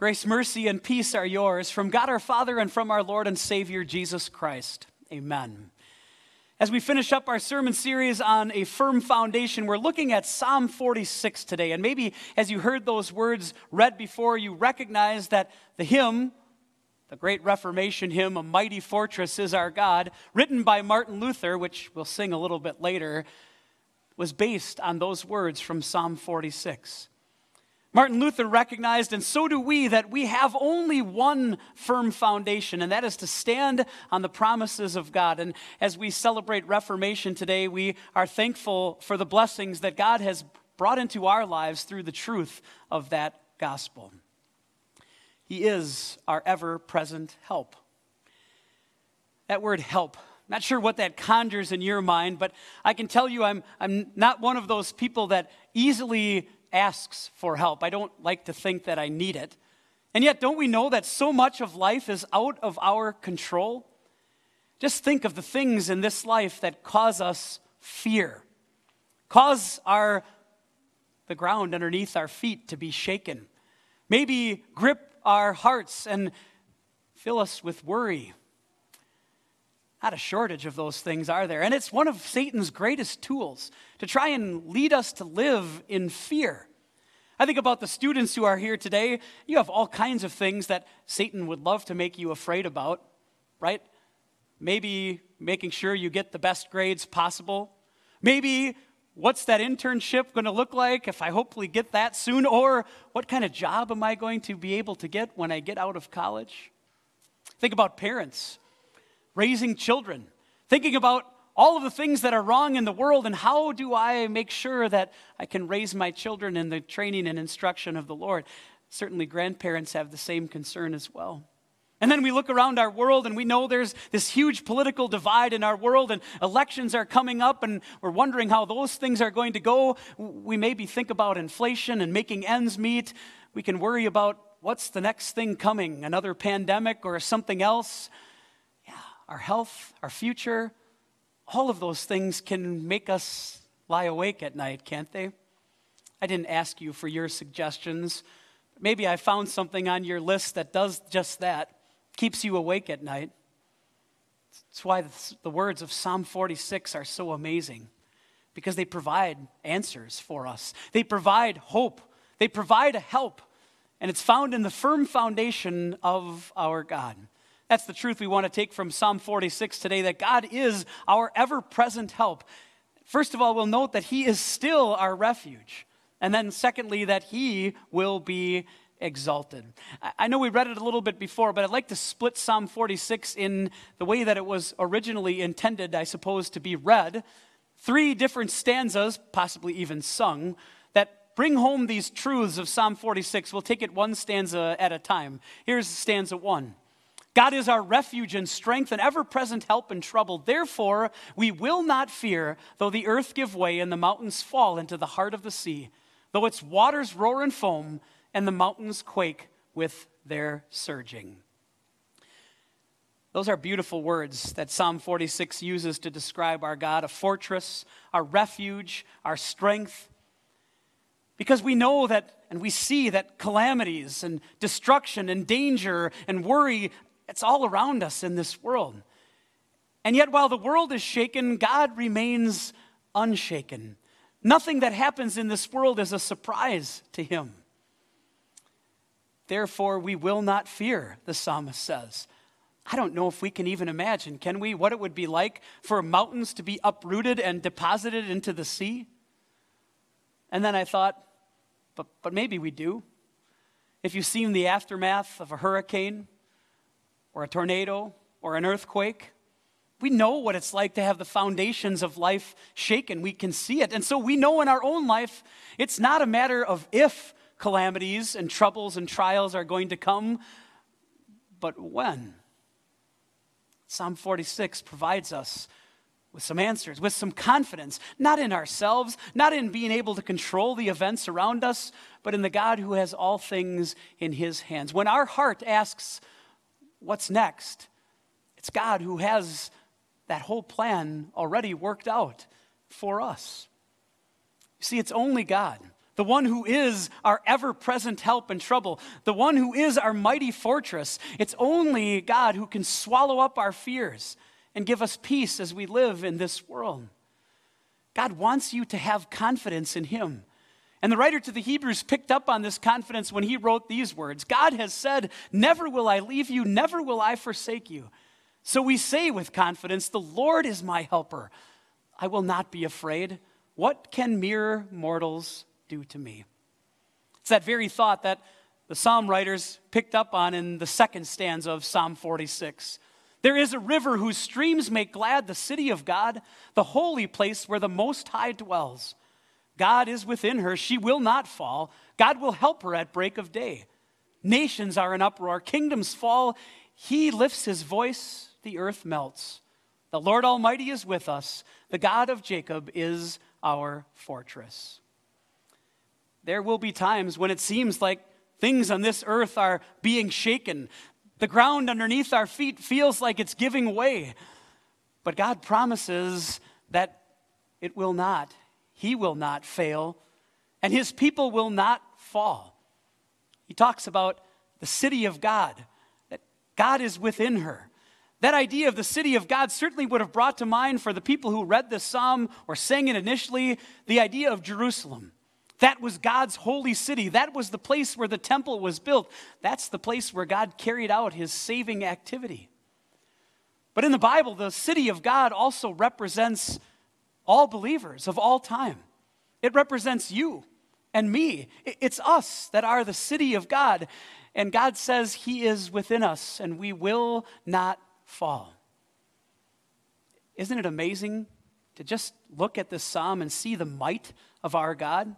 Grace, mercy, and peace are yours from God our Father and from our Lord and Savior Jesus Christ. Amen. As we finish up our sermon series on a firm foundation, we're looking at Psalm 46 today. And maybe as you heard those words read before, you recognize that the hymn, the great Reformation hymn, A Mighty Fortress is Our God, written by Martin Luther, which we'll sing a little bit later, was based on those words from Psalm 46. Martin Luther recognized, and so do we, that we have only one firm foundation, and that is to stand on the promises of God. And as we celebrate Reformation today, we are thankful for the blessings that God has brought into our lives through the truth of that gospel. He is our ever present help. That word help not sure what that conjures in your mind, but I can tell you I'm, I'm not one of those people that easily asks for help. I don't like to think that I need it. And yet, don't we know that so much of life is out of our control? Just think of the things in this life that cause us fear, cause our, the ground underneath our feet to be shaken, maybe grip our hearts and fill us with worry. Not a shortage of those things, are there? And it's one of Satan's greatest tools to try and lead us to live in fear. I think about the students who are here today. You have all kinds of things that Satan would love to make you afraid about, right? Maybe making sure you get the best grades possible. Maybe what's that internship going to look like if I hopefully get that soon? Or what kind of job am I going to be able to get when I get out of college? Think about parents raising children, thinking about all of the things that are wrong in the world and how do I make sure that I can raise my children in the training and instruction of the Lord. Certainly, grandparents have the same concern as well. And then we look around our world and we know there's this huge political divide in our world, and elections are coming up, and we're wondering how those things are going to go. We maybe think about inflation and making ends meet. We can worry about what's the next thing coming, another pandemic or something else our health, our future, all of those things can make us lie awake at night, can't they? I didn't ask you for your suggestions. Maybe I found something on your list that does just that, keeps you awake at night. That's why the words of Psalm 46 are so amazing, because they provide answers for us. They provide hope, they provide a help, and it's found in the firm foundation of our God. That's the truth we want to take from Psalm 46 today that God is our ever present help. First of all, we'll note that He is still our refuge. And then, secondly, that He will be exalted. I know we read it a little bit before, but I'd like to split Psalm 46 in the way that it was originally intended, I suppose, to be read. Three different stanzas, possibly even sung, that bring home these truths of Psalm 46. We'll take it one stanza at a time. Here's stanza one. God is our refuge and strength and ever present help in trouble. Therefore, we will not fear, though the earth give way and the mountains fall into the heart of the sea, though its waters roar and foam and the mountains quake with their surging. Those are beautiful words that Psalm 46 uses to describe our God a fortress, our refuge, our strength. Because we know that and we see that calamities and destruction and danger and worry it's all around us in this world. And yet, while the world is shaken, God remains unshaken. Nothing that happens in this world is a surprise to him. Therefore, we will not fear, the psalmist says. I don't know if we can even imagine, can we, what it would be like for mountains to be uprooted and deposited into the sea? And then I thought, but, but maybe we do. If you've seen the aftermath of a hurricane, or a tornado or an earthquake. We know what it's like to have the foundations of life shaken. We can see it. And so we know in our own life, it's not a matter of if calamities and troubles and trials are going to come, but when. Psalm 46 provides us with some answers, with some confidence, not in ourselves, not in being able to control the events around us, but in the God who has all things in his hands. When our heart asks, what's next? It's God who has that whole plan already worked out for us. You see, it's only God, the one who is our ever present help in trouble, the one who is our mighty fortress. It's only God who can swallow up our fears and give us peace as we live in this world. God wants you to have confidence in Him. And the writer to the Hebrews picked up on this confidence when he wrote these words God has said, Never will I leave you, never will I forsake you. So we say with confidence, The Lord is my helper. I will not be afraid. What can mere mortals do to me? It's that very thought that the psalm writers picked up on in the second stanza of Psalm 46. There is a river whose streams make glad the city of God, the holy place where the Most High dwells. God is within her. She will not fall. God will help her at break of day. Nations are in uproar, kingdoms fall. He lifts his voice, the earth melts. The Lord Almighty is with us. The God of Jacob is our fortress. There will be times when it seems like things on this earth are being shaken. The ground underneath our feet feels like it's giving way. But God promises that it will not. He will not fail, and his people will not fall. He talks about the city of God, that God is within her. That idea of the city of God certainly would have brought to mind for the people who read this psalm or sang it initially the idea of Jerusalem. That was God's holy city. That was the place where the temple was built. That's the place where God carried out his saving activity. But in the Bible, the city of God also represents all believers of all time. It represents you and me. It's us that are the city of God. And God says He is within us and we will not fall. Isn't it amazing to just look at this psalm and see the might of our God?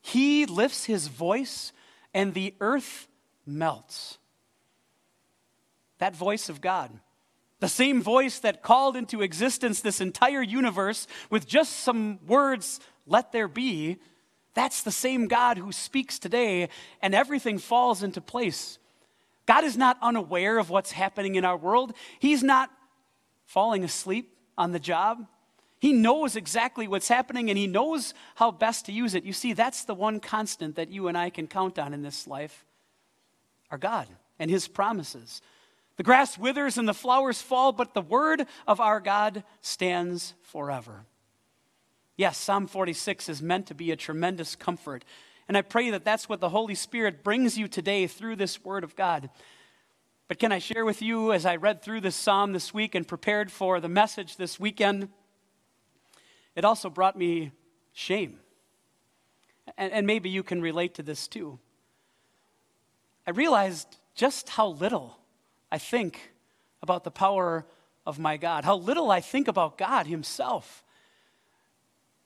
He lifts His voice and the earth melts. That voice of God the same voice that called into existence this entire universe with just some words, let there be, that's the same God who speaks today, and everything falls into place. God is not unaware of what's happening in our world. He's not falling asleep on the job. He knows exactly what's happening and he knows how best to use it. You see, that's the one constant that you and I can count on in this life our God and his promises. The grass withers and the flowers fall, but the word of our God stands forever. Yes, Psalm 46 is meant to be a tremendous comfort. And I pray that that's what the Holy Spirit brings you today through this word of God. But can I share with you, as I read through this psalm this week and prepared for the message this weekend, it also brought me shame. And, and maybe you can relate to this too. I realized just how little I think about the power of my God, how little I think about God Himself.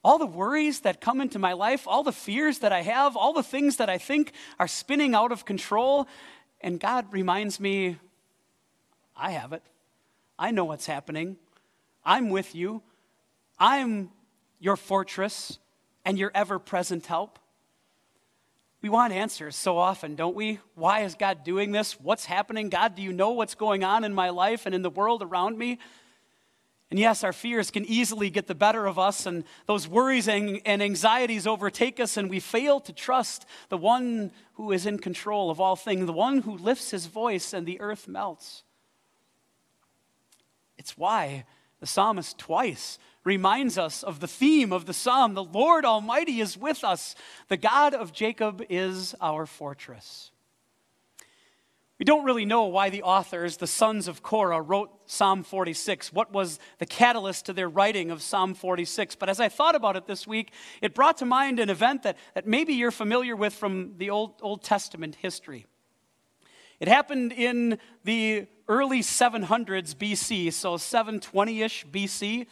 All the worries that come into my life, all the fears that I have, all the things that I think are spinning out of control, and God reminds me, I have it. I know what's happening. I'm with you. I'm your fortress and your ever present help. We want answers so often, don't we? Why is God doing this? What's happening? God, do you know what's going on in my life and in the world around me? And yes, our fears can easily get the better of us, and those worries and anxieties overtake us, and we fail to trust the one who is in control of all things, the one who lifts his voice and the earth melts. It's why the psalmist twice reminds us of the theme of the psalm the Lord Almighty is with us, the God of Jacob is our fortress. We don't really know why the authors, the sons of Korah, wrote Psalm 46. What was the catalyst to their writing of Psalm 46? But as I thought about it this week, it brought to mind an event that, that maybe you're familiar with from the Old, Old Testament history. It happened in the early 700s BC, so 720 ish BC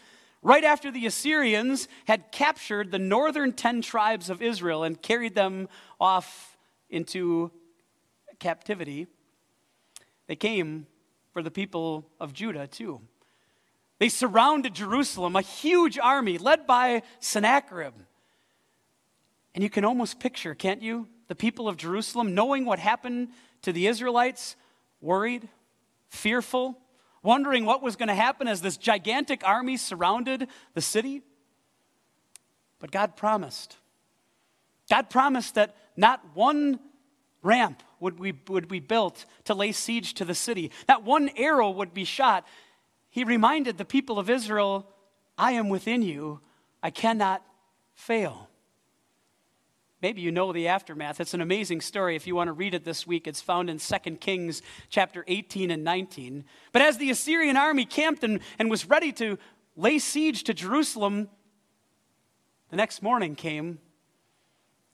right after the Assyrians had captured the northern 10 tribes of Israel and carried them off into captivity, they came for the people of Judah too. They surrounded Jerusalem, a huge army led by Sennacherib. And you can almost picture, can't you, the people of Jerusalem knowing what happened to the Israelites, worried, fearful, wondering what was going to happen as this gigantic army surrounded the city. But God promised God promised that not one ramp would be, would be built to lay siege to the city, not one arrow would be shot. He reminded the people of Israel, I am within you, I cannot fail. Maybe you know the aftermath. It's an amazing story. If you want to read it this week, it's found in 2 Kings chapter 18 and 19. But as the Assyrian army camped and, and was ready to lay siege to Jerusalem, the next morning came,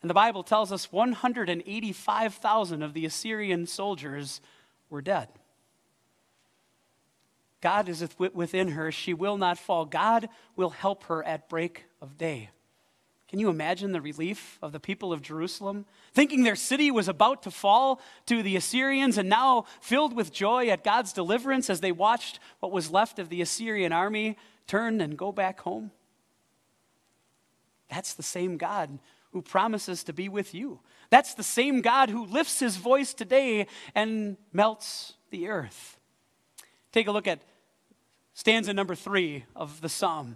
and the Bible tells us 185,000 of the Assyrian soldiers were dead. God is within her. She will not fall. God will help her at break of day. Can you imagine the relief of the people of Jerusalem? Thinking their city was about to fall to the Assyrians and now filled with joy at God's deliverance as they watched what was left of the Assyrian army turn and go back home? That's the same God who promises to be with you. That's the same God who lifts his voice today and melts the earth. Take a look at stanza number three of the psalm.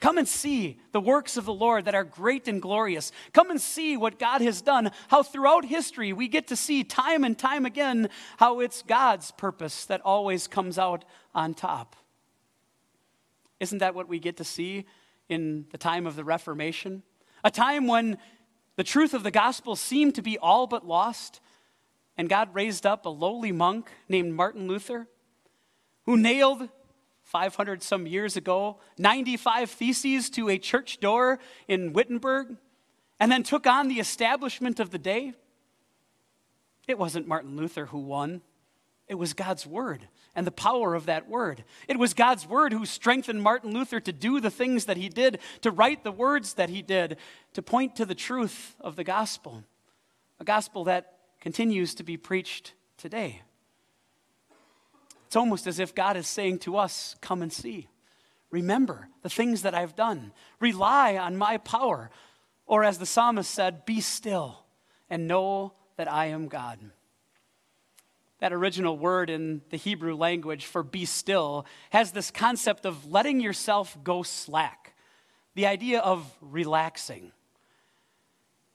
Come and see the works of the Lord that are great and glorious. Come and see what God has done, how throughout history we get to see time and time again how it's God's purpose that always comes out on top. Isn't that what we get to see in the time of the Reformation? A time when the truth of the gospel seemed to be all but lost, and God raised up a lowly monk named Martin Luther who nailed 500 some years ago 95 theses to a church door in Wittenberg and then took on the establishment of the day. It wasn't Martin Luther who won, it was God's word and the power of that word. It was God's word who strengthened Martin Luther to do the things that he did, to write the words that he did, to point to the truth of the gospel, a gospel that continues to be preached today. It's almost as if God is saying to us, Come and see. Remember the things that I've done. Rely on my power. Or as the psalmist said, Be still and know that I am God. That original word in the Hebrew language for be still has this concept of letting yourself go slack, the idea of relaxing.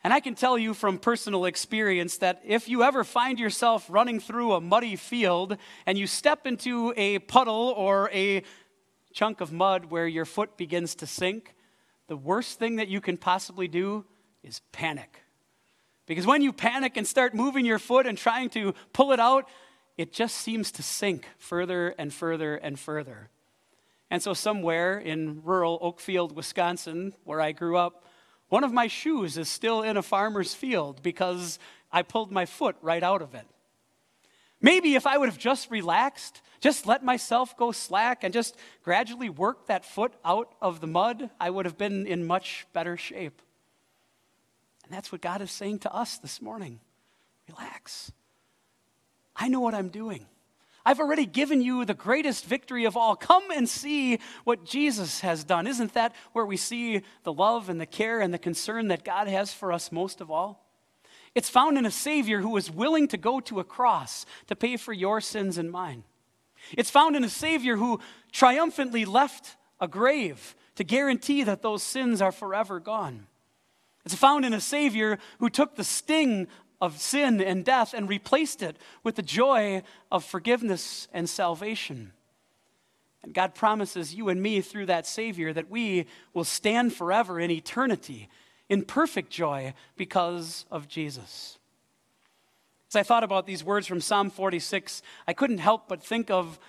And I can tell you from personal experience that if you ever find yourself running through a muddy field and you step into a puddle or a chunk of mud where your foot begins to sink, the worst thing that you can possibly do is panic. Because when you panic and start moving your foot and trying to pull it out, it just seems to sink further and further and further. And so, somewhere in rural Oakfield, Wisconsin, where I grew up, one of my shoes is still in a farmer's field because I pulled my foot right out of it. Maybe if I would have just relaxed, just let myself go slack, and just gradually worked that foot out of the mud, I would have been in much better shape. And that's what God is saying to us this morning. Relax. I know what I'm doing. I've already given you the greatest victory of all. Come and see what Jesus has done. Isn't that where we see the love and the care and the concern that God has for us most of all? It's found in a Savior who was willing to go to a cross to pay for your sins and mine. It's found in a Savior who triumphantly left a grave to guarantee that those sins are forever gone. It's found in a Savior who took the sting of sin and death and replaced it with the joy of forgiveness and salvation. And God promises you and me through that Savior that we will stand forever in eternity in perfect joy because of Jesus. As I thought about these words from Psalm 46, I couldn't help but think of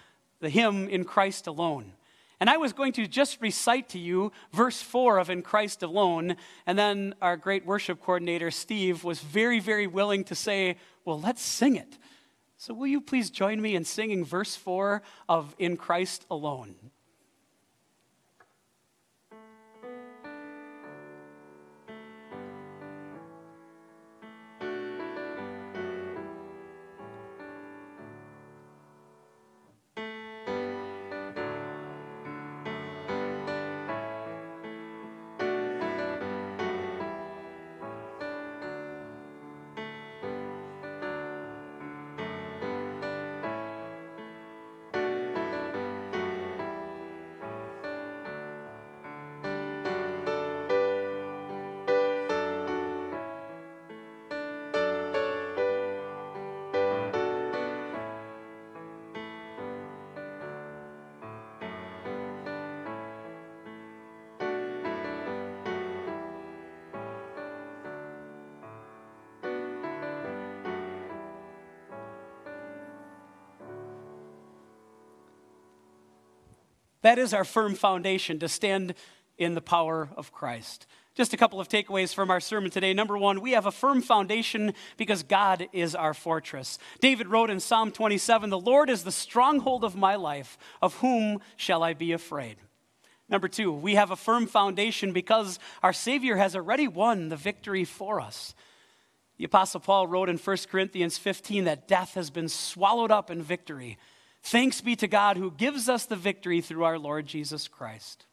the hymn In Christ Alone. And I was going to just recite to you verse 4 of In Christ Alone. And then our great worship coordinator, Steve, was very, very willing to say, Well, let's sing it. So, will you please join me in singing verse 4 of In Christ Alone? That is our firm foundation to stand in the power of Christ. Just a couple of takeaways from our sermon today. Number one, we have a firm foundation because God is our fortress. David wrote in Psalm 27 The Lord is the stronghold of my life. Of whom shall I be afraid? Number two, we have a firm foundation because our Savior has already won the victory for us. The Apostle Paul wrote in 1 Corinthians 15 that death has been swallowed up in victory. Thanks be to God who gives us the victory through our Lord Jesus Christ.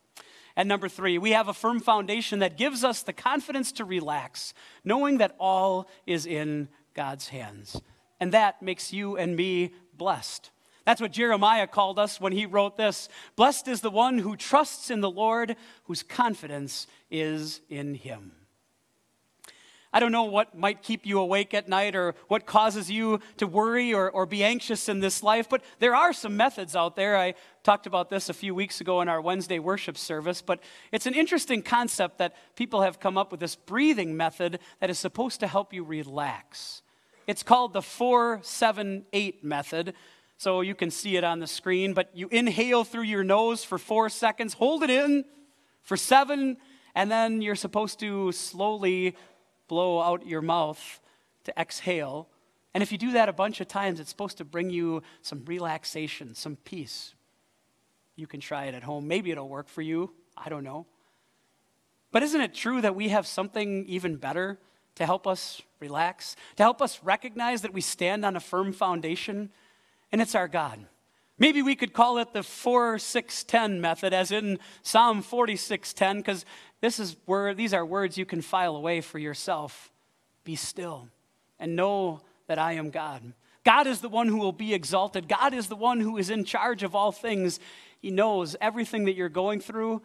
And number three, we have a firm foundation that gives us the confidence to relax, knowing that all is in God's hands. And that makes you and me blessed. That's what Jeremiah called us when he wrote this Blessed is the one who trusts in the Lord, whose confidence is in him. I don't know what might keep you awake at night or what causes you to worry or, or be anxious in this life, but there are some methods out there. I talked about this a few weeks ago in our Wednesday worship service, but it's an interesting concept that people have come up with this breathing method that is supposed to help you relax. It's called the 478 method. So you can see it on the screen, but you inhale through your nose for four seconds, hold it in for seven, and then you're supposed to slowly blow out your mouth to exhale. And if you do that a bunch of times, it's supposed to bring you some relaxation, some peace. You can try it at home. Maybe it'll work for you. I don't know. But isn't it true that we have something even better to help us relax, to help us recognize that we stand on a firm foundation? And it's our God. Maybe we could call it the 4610 method, as in Psalm 4610, because this is where these are words you can file away for yourself. Be still and know that I am God. God is the one who will be exalted. God is the one who is in charge of all things. He knows everything that you're going through,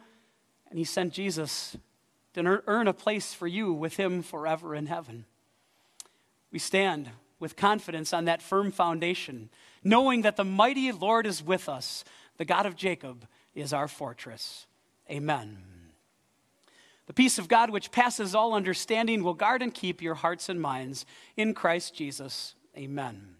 and He sent Jesus to earn a place for you with Him forever in heaven. We stand with confidence on that firm foundation knowing that the mighty Lord is with us. The God of Jacob is our fortress. Amen. The peace of God, which passes all understanding, will guard and keep your hearts and minds in Christ Jesus. Amen.